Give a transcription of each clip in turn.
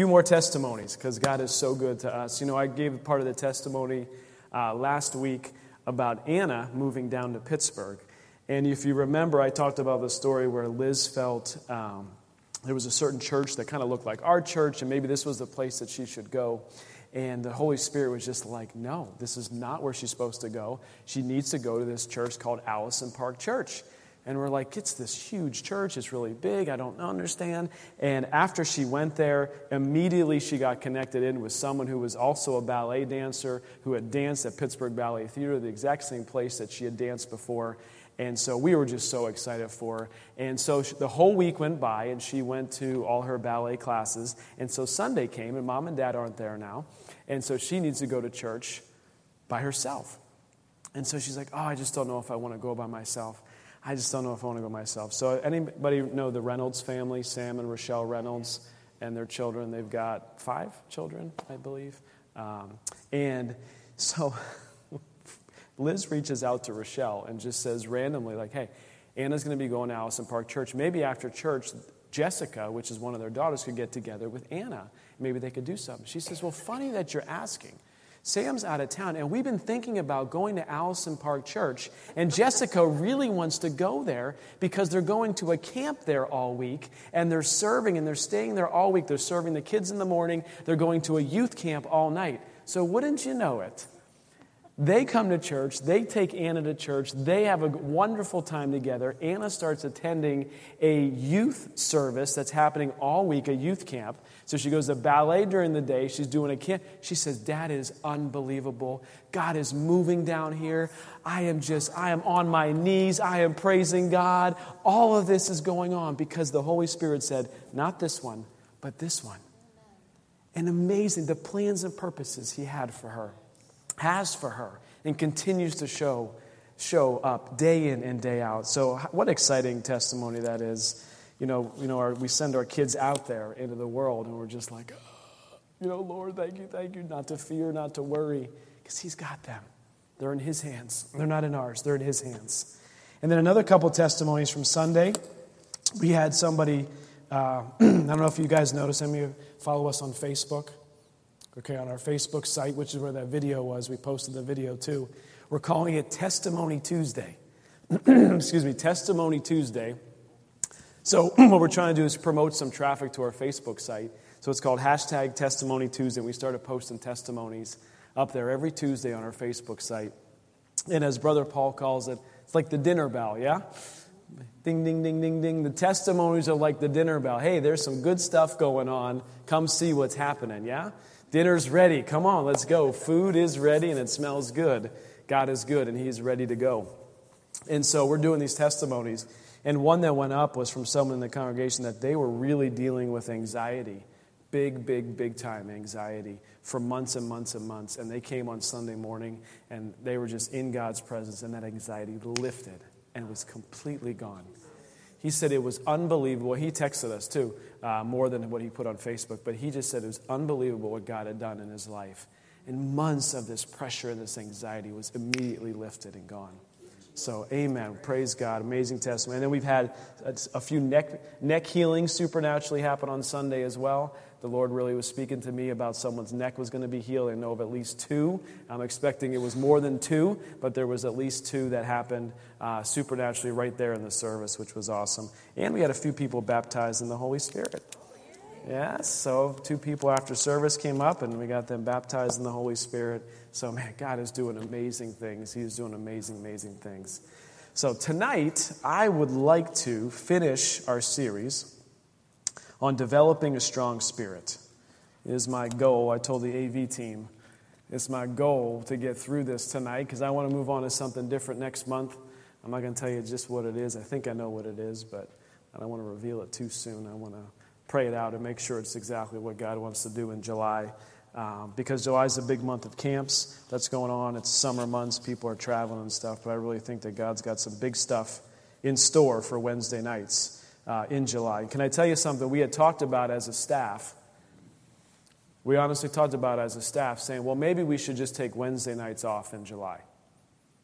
Few more testimonies because God is so good to us. You know, I gave part of the testimony uh, last week about Anna moving down to Pittsburgh. And if you remember, I talked about the story where Liz felt um, there was a certain church that kind of looked like our church, and maybe this was the place that she should go. And the Holy Spirit was just like, no, this is not where she's supposed to go. She needs to go to this church called Allison Park Church. And we're like, it's this huge church. It's really big. I don't understand. And after she went there, immediately she got connected in with someone who was also a ballet dancer who had danced at Pittsburgh Ballet Theater, the exact same place that she had danced before. And so we were just so excited for her. And so the whole week went by, and she went to all her ballet classes. And so Sunday came, and mom and dad aren't there now. And so she needs to go to church by herself. And so she's like, Oh, I just don't know if I want to go by myself. I just don't know if I want to go myself. So, anybody know the Reynolds family, Sam and Rochelle Reynolds, and their children? They've got five children, I believe. Um, and so Liz reaches out to Rochelle and just says randomly, like, hey, Anna's going to be going to Allison Park Church. Maybe after church, Jessica, which is one of their daughters, could get together with Anna. Maybe they could do something. She says, well, funny that you're asking. Sam's out of town, and we've been thinking about going to Allison Park Church. And Jessica really wants to go there because they're going to a camp there all week, and they're serving and they're staying there all week. They're serving the kids in the morning, they're going to a youth camp all night. So, wouldn't you know it? They come to church, they take Anna to church, they have a wonderful time together. Anna starts attending a youth service that's happening all week, a youth camp. So she goes to ballet during the day, she's doing a camp. She says, Dad is unbelievable. God is moving down here. I am just, I am on my knees, I am praising God. All of this is going on because the Holy Spirit said, Not this one, but this one. And amazing, the plans and purposes He had for her has for her and continues to show, show up day in and day out. So, what exciting testimony that is. You know, you know our, we send our kids out there into the world and we're just like, you know, Lord, thank you, thank you, not to fear, not to worry, because He's got them. They're in His hands. They're not in ours, they're in His hands. And then another couple testimonies from Sunday. We had somebody, uh, I don't know if you guys noticed, any of you follow us on Facebook. Okay, on our Facebook site, which is where that video was, we posted the video too. We're calling it Testimony Tuesday. Excuse me, Testimony Tuesday. So, what we're trying to do is promote some traffic to our Facebook site. So, it's called hashtag Testimony Tuesday. We started posting testimonies up there every Tuesday on our Facebook site. And as Brother Paul calls it, it's like the dinner bell, yeah? Ding, ding, ding, ding, ding. The testimonies are like the dinner bell. Hey, there's some good stuff going on. Come see what's happening, yeah? Dinner's ready. Come on, let's go. Food is ready and it smells good. God is good and He's ready to go. And so we're doing these testimonies. And one that went up was from someone in the congregation that they were really dealing with anxiety. Big, big, big time anxiety for months and months and months. And they came on Sunday morning and they were just in God's presence, and that anxiety lifted and was completely gone. He said it was unbelievable. He texted us too, uh, more than what he put on Facebook, but he just said it was unbelievable what God had done in his life. And months of this pressure and this anxiety was immediately lifted and gone. So, amen. Praise God. Amazing testimony. And then we've had a, a few neck, neck healings supernaturally happen on Sunday as well the Lord really was speaking to me about someone's neck was going to be healed. I know of at least two. I'm expecting it was more than two, but there was at least two that happened uh, supernaturally right there in the service, which was awesome. And we had a few people baptized in the Holy Spirit. Yes, so two people after service came up and we got them baptized in the Holy Spirit. So, man, God is doing amazing things. He is doing amazing, amazing things. So, tonight, I would like to finish our series on developing a strong spirit. It is my goal. I told the AV team, it's my goal to get through this tonight because I want to move on to something different next month. I'm not going to tell you just what it is. I think I know what it is, but I don't want to reveal it too soon. I want to pray it out and make sure it's exactly what God wants to do in July. um, because July is a big month of camps that's going on. It's summer months, people are traveling and stuff, but I really think that God's got some big stuff in store for Wednesday nights uh, in July. Can I tell you something we had talked about as a staff? We honestly talked about as a staff saying, well, maybe we should just take Wednesday nights off in July.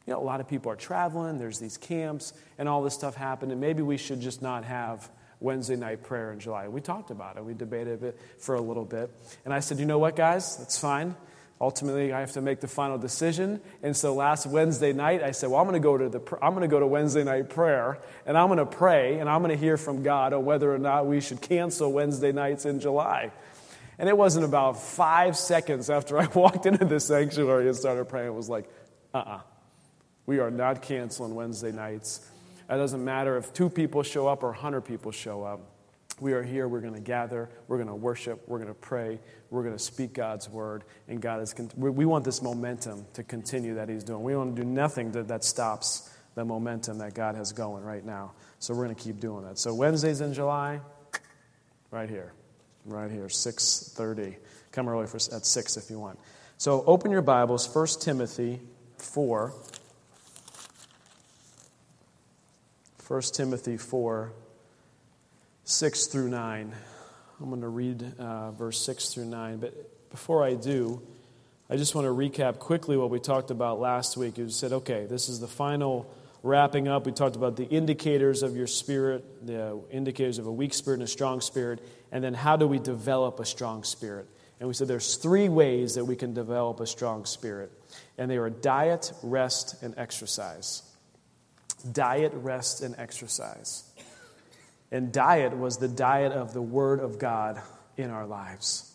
You know, a lot of people are traveling, there's these camps, and all this stuff happened, and maybe we should just not have Wednesday night prayer in July. We talked about it, we debated it for a little bit. And I said, you know what, guys, that's fine. Ultimately, I have to make the final decision. And so last Wednesday night, I said, well, I'm going to go to, the, I'm going to, go to Wednesday night prayer, and I'm going to pray, and I'm going to hear from God on whether or not we should cancel Wednesday nights in July. And it wasn't about five seconds after I walked into the sanctuary and started praying, it was like, uh uh-uh. uh we are not canceling Wednesday nights. It doesn't matter if two people show up or 100 people show up. We are here. We're going to gather. We're going to worship. We're going to pray. We're going to speak God's word. And God is, we want this momentum to continue that He's doing. We want to do nothing that, that stops the momentum that God has going right now. So we're going to keep doing that. So Wednesdays in July, right here, right here, 6:30. Come early for, at 6 if you want. So open your Bibles, 1 Timothy 4. 1 Timothy 4, 6 through 9. I'm going to read uh, verse 6 through 9. But before I do, I just want to recap quickly what we talked about last week. You said, okay, this is the final wrapping up. We talked about the indicators of your spirit, the indicators of a weak spirit and a strong spirit, and then how do we develop a strong spirit? And we said there's three ways that we can develop a strong spirit, and they are diet, rest, and exercise diet, rest, and exercise. And diet was the diet of the Word of God in our lives.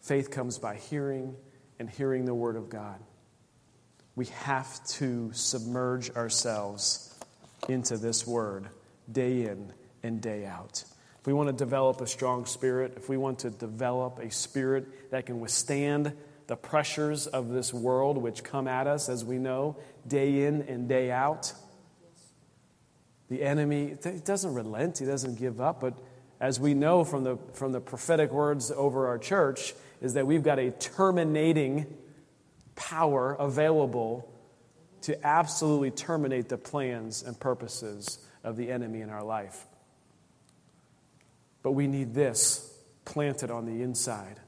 Faith comes by hearing and hearing the Word of God. We have to submerge ourselves into this Word day in and day out. If we want to develop a strong spirit, if we want to develop a spirit that can withstand the pressures of this world, which come at us, as we know, day in and day out. The enemy doesn't relent, he doesn't give up, but as we know from the, from the prophetic words over our church, is that we've got a terminating power available to absolutely terminate the plans and purposes of the enemy in our life. But we need this planted on the inside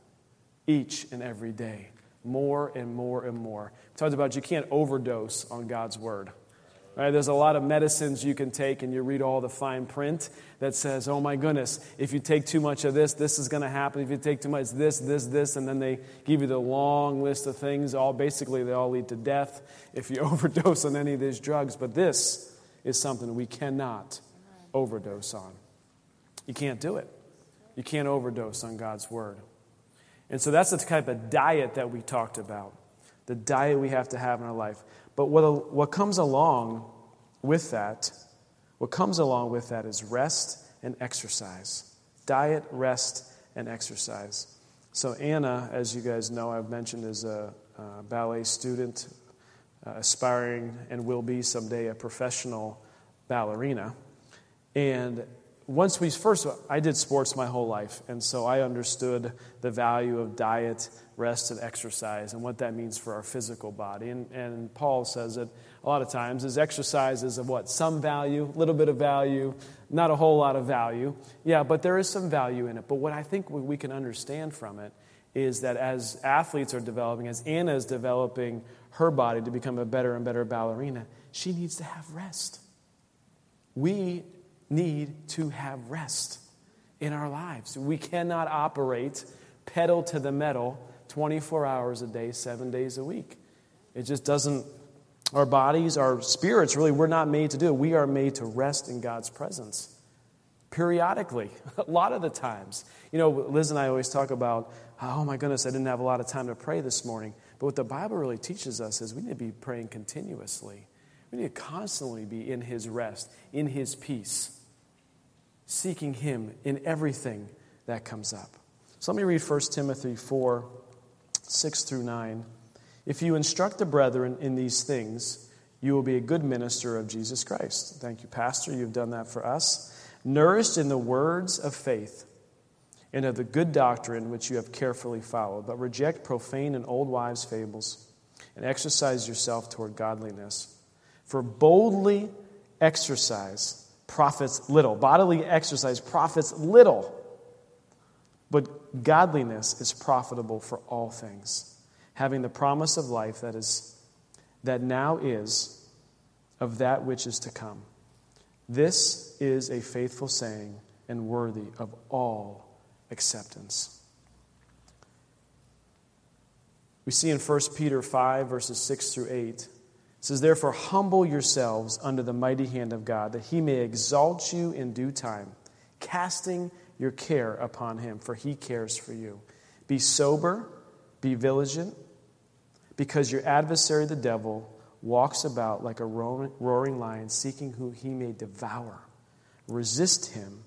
each and every day more and more and more. Talked about you can't overdose on God's word. Right? There's a lot of medicines you can take, and you read all the fine print that says, oh my goodness, if you take too much of this, this is going to happen. If you take too much this, this, this, and then they give you the long list of things. All basically, they all lead to death if you overdose on any of these drugs. But this is something we cannot overdose on. You can't do it. You can't overdose on God's word. And so that's the type of diet that we talked about, the diet we have to have in our life. But what, what comes along with that, what comes along with that is rest and exercise. Diet, rest, and exercise. So, Anna, as you guys know, I've mentioned, is a, a ballet student, uh, aspiring and will be someday a professional ballerina. And once we first, I did sports my whole life, and so I understood the value of diet, rest, and exercise, and what that means for our physical body. And, and Paul says it a lot of times is exercise is of what? Some value, a little bit of value, not a whole lot of value. Yeah, but there is some value in it. But what I think we can understand from it is that as athletes are developing, as Anna is developing her body to become a better and better ballerina, she needs to have rest. We need to have rest in our lives. We cannot operate pedal to the metal 24 hours a day, seven days a week. It just doesn't, our bodies, our spirits, really, we're not made to do it. We are made to rest in God's presence periodically, a lot of the times. You know, Liz and I always talk about, oh my goodness, I didn't have a lot of time to pray this morning. But what the Bible really teaches us is we need to be praying continuously. We need to constantly be in His rest, in His peace seeking Him in everything that comes up. So let me read 1 Timothy 4 6 through 9. If you instruct the brethren in these things, you will be a good minister of Jesus Christ. Thank you, Pastor. You've done that for us. Nourished in the words of faith and of the good doctrine which you have carefully followed, but reject profane and old wives' fables, and exercise yourself toward godliness. For boldly exercise profits little. Bodily exercise profits little. But godliness is profitable for all things, having the promise of life that is that now is of that which is to come. This is a faithful saying and worthy of all acceptance. We see in 1 Peter 5, verses 6 through 8, it says, Therefore, humble yourselves under the mighty hand of God, that he may exalt you in due time, casting your care upon him, for he cares for you. Be sober, be vigilant, because your adversary, the devil, walks about like a roaring lion, seeking who he may devour. Resist him,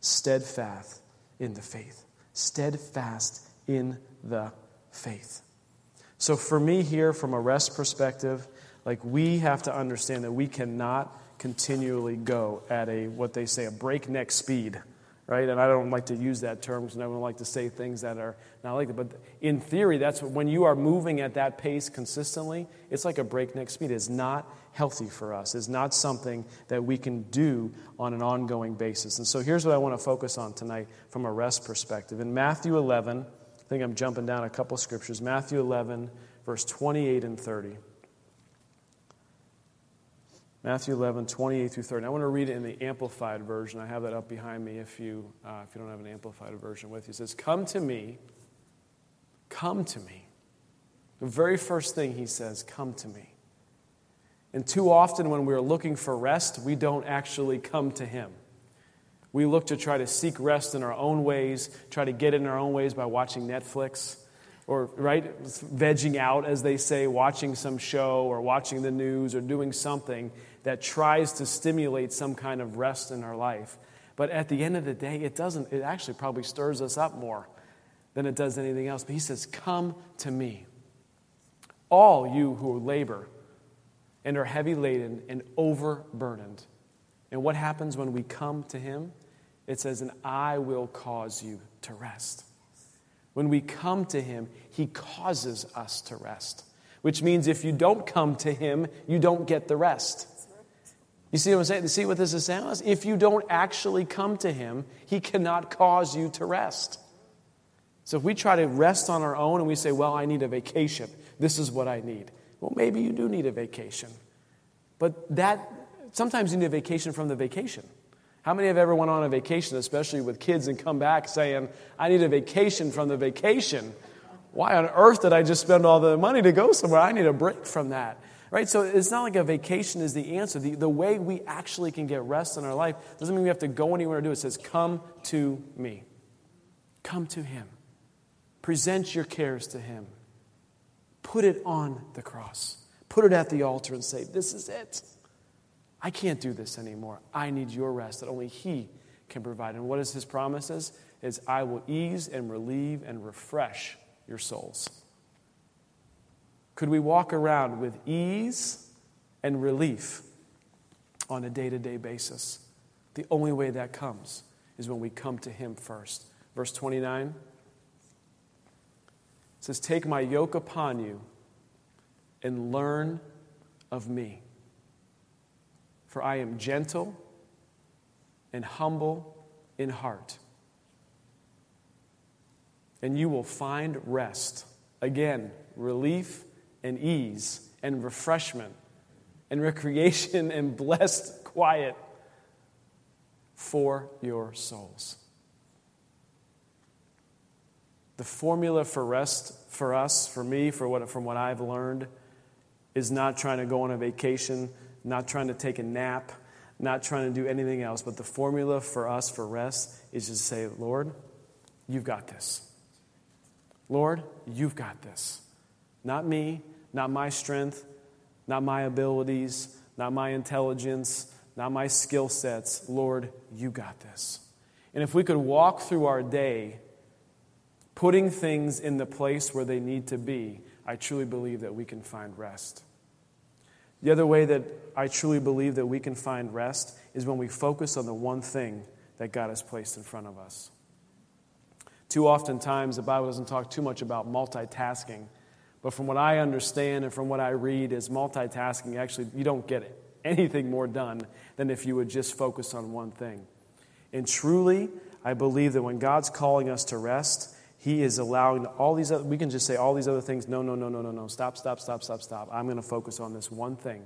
steadfast in the faith. Steadfast in the faith. So, for me here, from a rest perspective, like we have to understand that we cannot continually go at a, what they say, a breakneck speed right? And I don't like to use that term because I don't like to say things that are not like that. But in theory, that's what, when you are moving at that pace consistently, it's like a breakneck speed. It's not healthy for us. It's not something that we can do on an ongoing basis. And so here's what I want to focus on tonight from a rest perspective. In Matthew 11, I think I'm jumping down a couple scriptures. Matthew 11, verse 28 and 30. Matthew 11, 28 through 30. I want to read it in the Amplified version. I have that up behind me if you, uh, if you don't have an Amplified version with you. It says, Come to me, come to me. The very first thing he says, Come to me. And too often when we're looking for rest, we don't actually come to him. We look to try to seek rest in our own ways, try to get in our own ways by watching Netflix or right vegging out as they say watching some show or watching the news or doing something that tries to stimulate some kind of rest in our life. But at the end of the day, it doesn't, it actually probably stirs us up more than it does anything else. But he says, Come to me, all you who labor and are heavy laden and overburdened. And what happens when we come to him? It says, And I will cause you to rest. When we come to him, he causes us to rest, which means if you don't come to him, you don't get the rest. You see what I'm saying? See what this is saying? If you don't actually come to Him, He cannot cause you to rest. So if we try to rest on our own and we say, well, I need a vacation, this is what I need. Well, maybe you do need a vacation. But that, sometimes you need a vacation from the vacation. How many have ever went on a vacation, especially with kids, and come back saying, I need a vacation from the vacation? Why on earth did I just spend all the money to go somewhere? I need a break from that. Right? So it's not like a vacation is the answer. The, the way we actually can get rest in our life doesn't mean we have to go anywhere to do it. It says, Come to me. Come to Him. Present your cares to Him. Put it on the cross. Put it at the altar and say, This is it. I can't do this anymore. I need your rest that only He can provide. And what is His promises? Is I will ease and relieve and refresh your souls. Could we walk around with ease and relief on a day to day basis? The only way that comes is when we come to Him first. Verse 29 says, Take my yoke upon you and learn of me. For I am gentle and humble in heart. And you will find rest. Again, relief and ease and refreshment and recreation and blessed quiet for your souls. The formula for rest for us, for me, for what, from what I've learned, is not trying to go on a vacation, not trying to take a nap, not trying to do anything else. But the formula for us for rest is just say, Lord, you've got this. Lord, you've got this. Not me, not my strength, not my abilities, not my intelligence, not my skill sets. Lord, you got this. And if we could walk through our day putting things in the place where they need to be, I truly believe that we can find rest. The other way that I truly believe that we can find rest is when we focus on the one thing that God has placed in front of us. Too often times, the Bible doesn't talk too much about multitasking. But from what I understand and from what I read, is multitasking actually, you don't get anything more done than if you would just focus on one thing. And truly, I believe that when God's calling us to rest, He is allowing all these other, we can just say all these other things. No, no, no, no, no, no. Stop, stop, stop, stop, stop. I'm going to focus on this one thing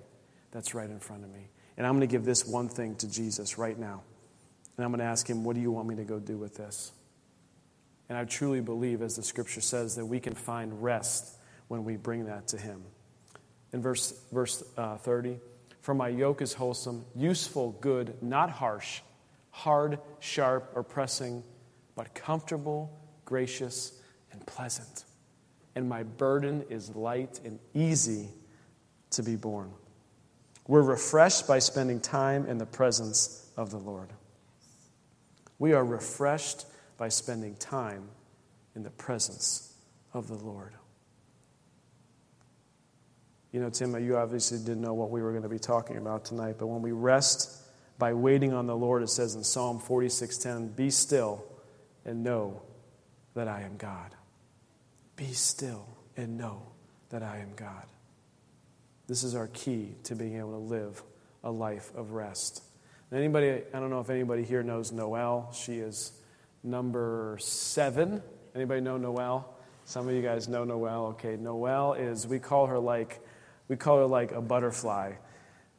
that's right in front of me. And I'm going to give this one thing to Jesus right now. And I'm going to ask Him, what do you want me to go do with this? And I truly believe, as the scripture says, that we can find rest when we bring that to Him. In verse, verse uh, 30, for my yoke is wholesome, useful, good, not harsh, hard, sharp, or pressing, but comfortable, gracious, and pleasant. And my burden is light and easy to be borne. We're refreshed by spending time in the presence of the Lord. We are refreshed by spending time in the presence of the Lord. You know, Tim, you obviously didn't know what we were going to be talking about tonight, but when we rest by waiting on the Lord, it says in Psalm 46:10, "Be still and know that I am God." Be still and know that I am God. This is our key to being able to live a life of rest. Anybody, I don't know if anybody here knows Noelle. She is number seven. Anybody know Noelle? Some of you guys know Noelle. Okay, Noelle is, we call her like, we call her like a butterfly.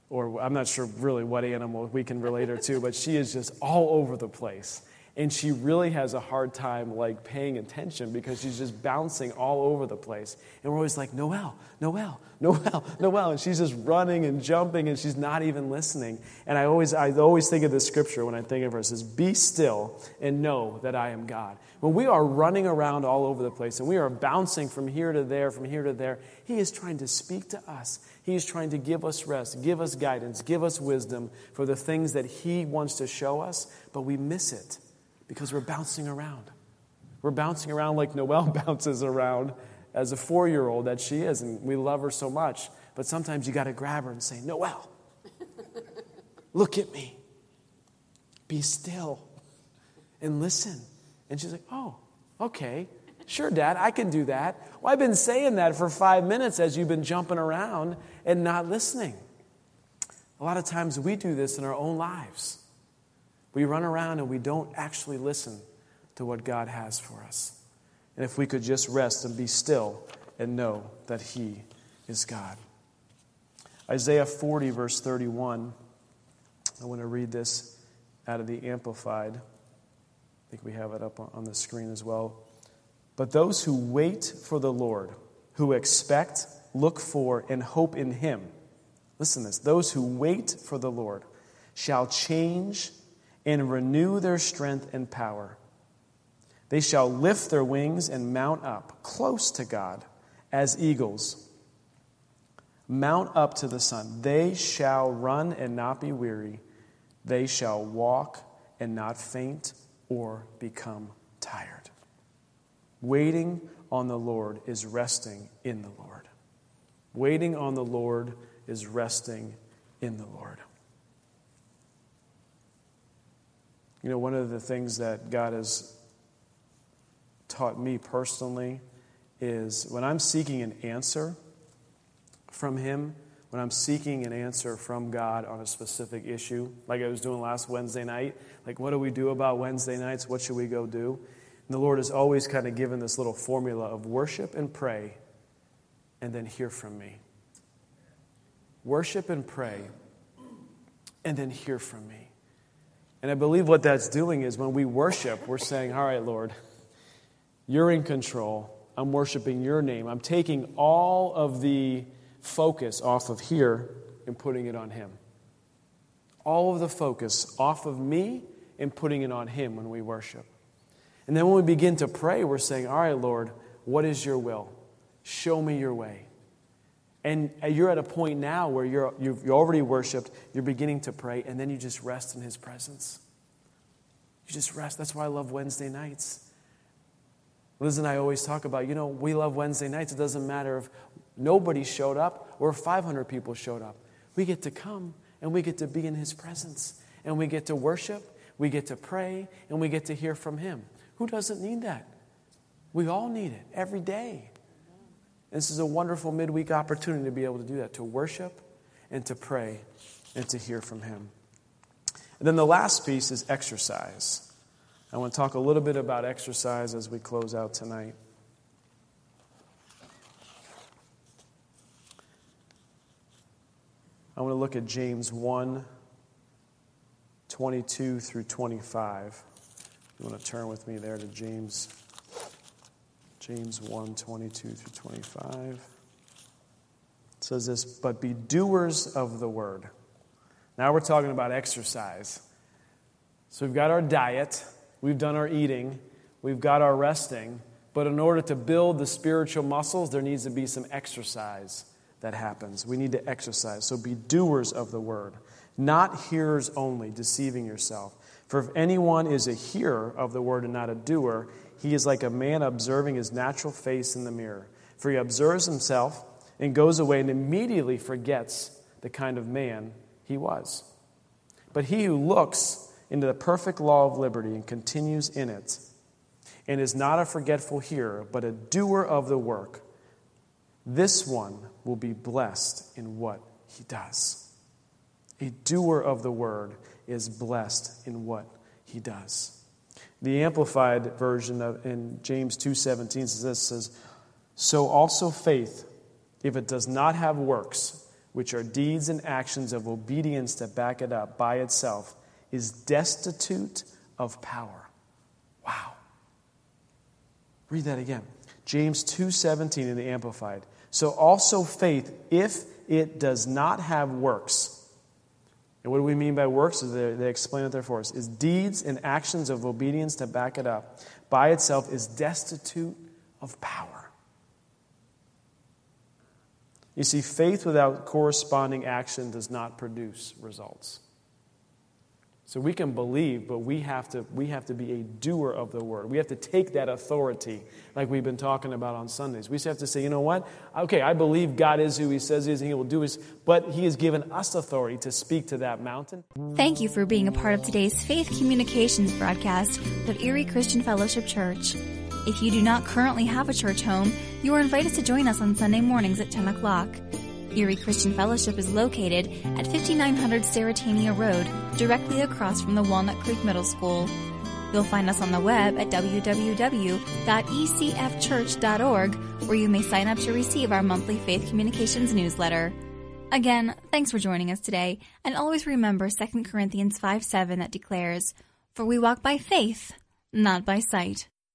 Or I'm not sure really what animal we can relate her to, but she is just all over the place and she really has a hard time like paying attention because she's just bouncing all over the place. And we're always like Noelle Noelle Noelle Noelle. And she's just running and jumping and she's not even listening. And i always i always think of this scripture when i think of her. It says be still and know that i am god. When we are running around all over the place and we are bouncing from here to there from here to there he is trying to speak to us. He is trying to give us rest give us guidance give us wisdom for the things that he wants to show us but we miss it because we're bouncing around. We're bouncing around like Noelle bounces around as a four year old that she is, and we love her so much. But sometimes you got to grab her and say, Noelle, look at me. Be still and listen. And she's like, oh, okay. Sure, Dad, I can do that. Well, I've been saying that for five minutes as you've been jumping around and not listening. A lot of times we do this in our own lives. We run around and we don't actually listen to what God has for us. And if we could just rest and be still and know that He is God. Isaiah 40, verse 31. I want to read this out of the Amplified. I think we have it up on the screen as well. But those who wait for the Lord, who expect, look for, and hope in Him, listen to this those who wait for the Lord shall change and renew their strength and power. They shall lift their wings and mount up close to God as eagles. Mount up to the sun. They shall run and not be weary. They shall walk and not faint or become tired. Waiting on the Lord is resting in the Lord. Waiting on the Lord is resting in the Lord. You know, one of the things that God has taught me personally is when I'm seeking an answer from Him, when I'm seeking an answer from God on a specific issue, like I was doing last Wednesday night, like what do we do about Wednesday nights? What should we go do? And the Lord has always kind of given this little formula of worship and pray and then hear from me. Worship and pray and then hear from me. And I believe what that's doing is when we worship, we're saying, All right, Lord, you're in control. I'm worshiping your name. I'm taking all of the focus off of here and putting it on Him. All of the focus off of me and putting it on Him when we worship. And then when we begin to pray, we're saying, All right, Lord, what is your will? Show me your way. And you're at a point now where you're, you've already worshiped, you're beginning to pray, and then you just rest in His presence. You just rest. That's why I love Wednesday nights. Liz and I always talk about, you know, we love Wednesday nights. It doesn't matter if nobody showed up or 500 people showed up. We get to come and we get to be in His presence and we get to worship, we get to pray, and we get to hear from Him. Who doesn't need that? We all need it every day. This is a wonderful midweek opportunity to be able to do that, to worship and to pray and to hear from Him. And then the last piece is exercise. I want to talk a little bit about exercise as we close out tonight. I want to look at James 1 22 through 25. You want to turn with me there to James James 1 22 through 25. It says this, but be doers of the word. Now we're talking about exercise. So we've got our diet, we've done our eating, we've got our resting, but in order to build the spiritual muscles, there needs to be some exercise that happens. We need to exercise. So be doers of the word, not hearers only, deceiving yourself. For if anyone is a hearer of the word and not a doer, he is like a man observing his natural face in the mirror. For he observes himself and goes away and immediately forgets the kind of man he was. But he who looks into the perfect law of liberty and continues in it, and is not a forgetful hearer, but a doer of the work, this one will be blessed in what he does. A doer of the word is blessed in what he does. The amplified version of in James 2:17 says this says, "So also faith, if it does not have works, which are deeds and actions of obedience to back it up by itself, is destitute of power." Wow. Read that again. James 2:17 in the amplified. So also faith, if it does not have works, and what do we mean by works? They, they explain it there for us. Is deeds and actions of obedience to back it up. By itself is destitute of power. You see, faith without corresponding action does not produce results. So we can believe, but we have to we have to be a doer of the word. We have to take that authority, like we've been talking about on Sundays. We have to say, you know what? Okay, I believe God is who He says He is, and He will do His. But He has given us authority to speak to that mountain. Thank you for being a part of today's Faith Communications broadcast of Erie Christian Fellowship Church. If you do not currently have a church home, you are invited to join us on Sunday mornings at 10 o'clock. Erie Christian Fellowship is located at 5900 Sterrettania Road, directly across from the Walnut Creek Middle School. You'll find us on the web at www.ecfchurch.org, where you may sign up to receive our monthly Faith Communications newsletter. Again, thanks for joining us today, and always remember 2 Corinthians 5 7 that declares, For we walk by faith, not by sight.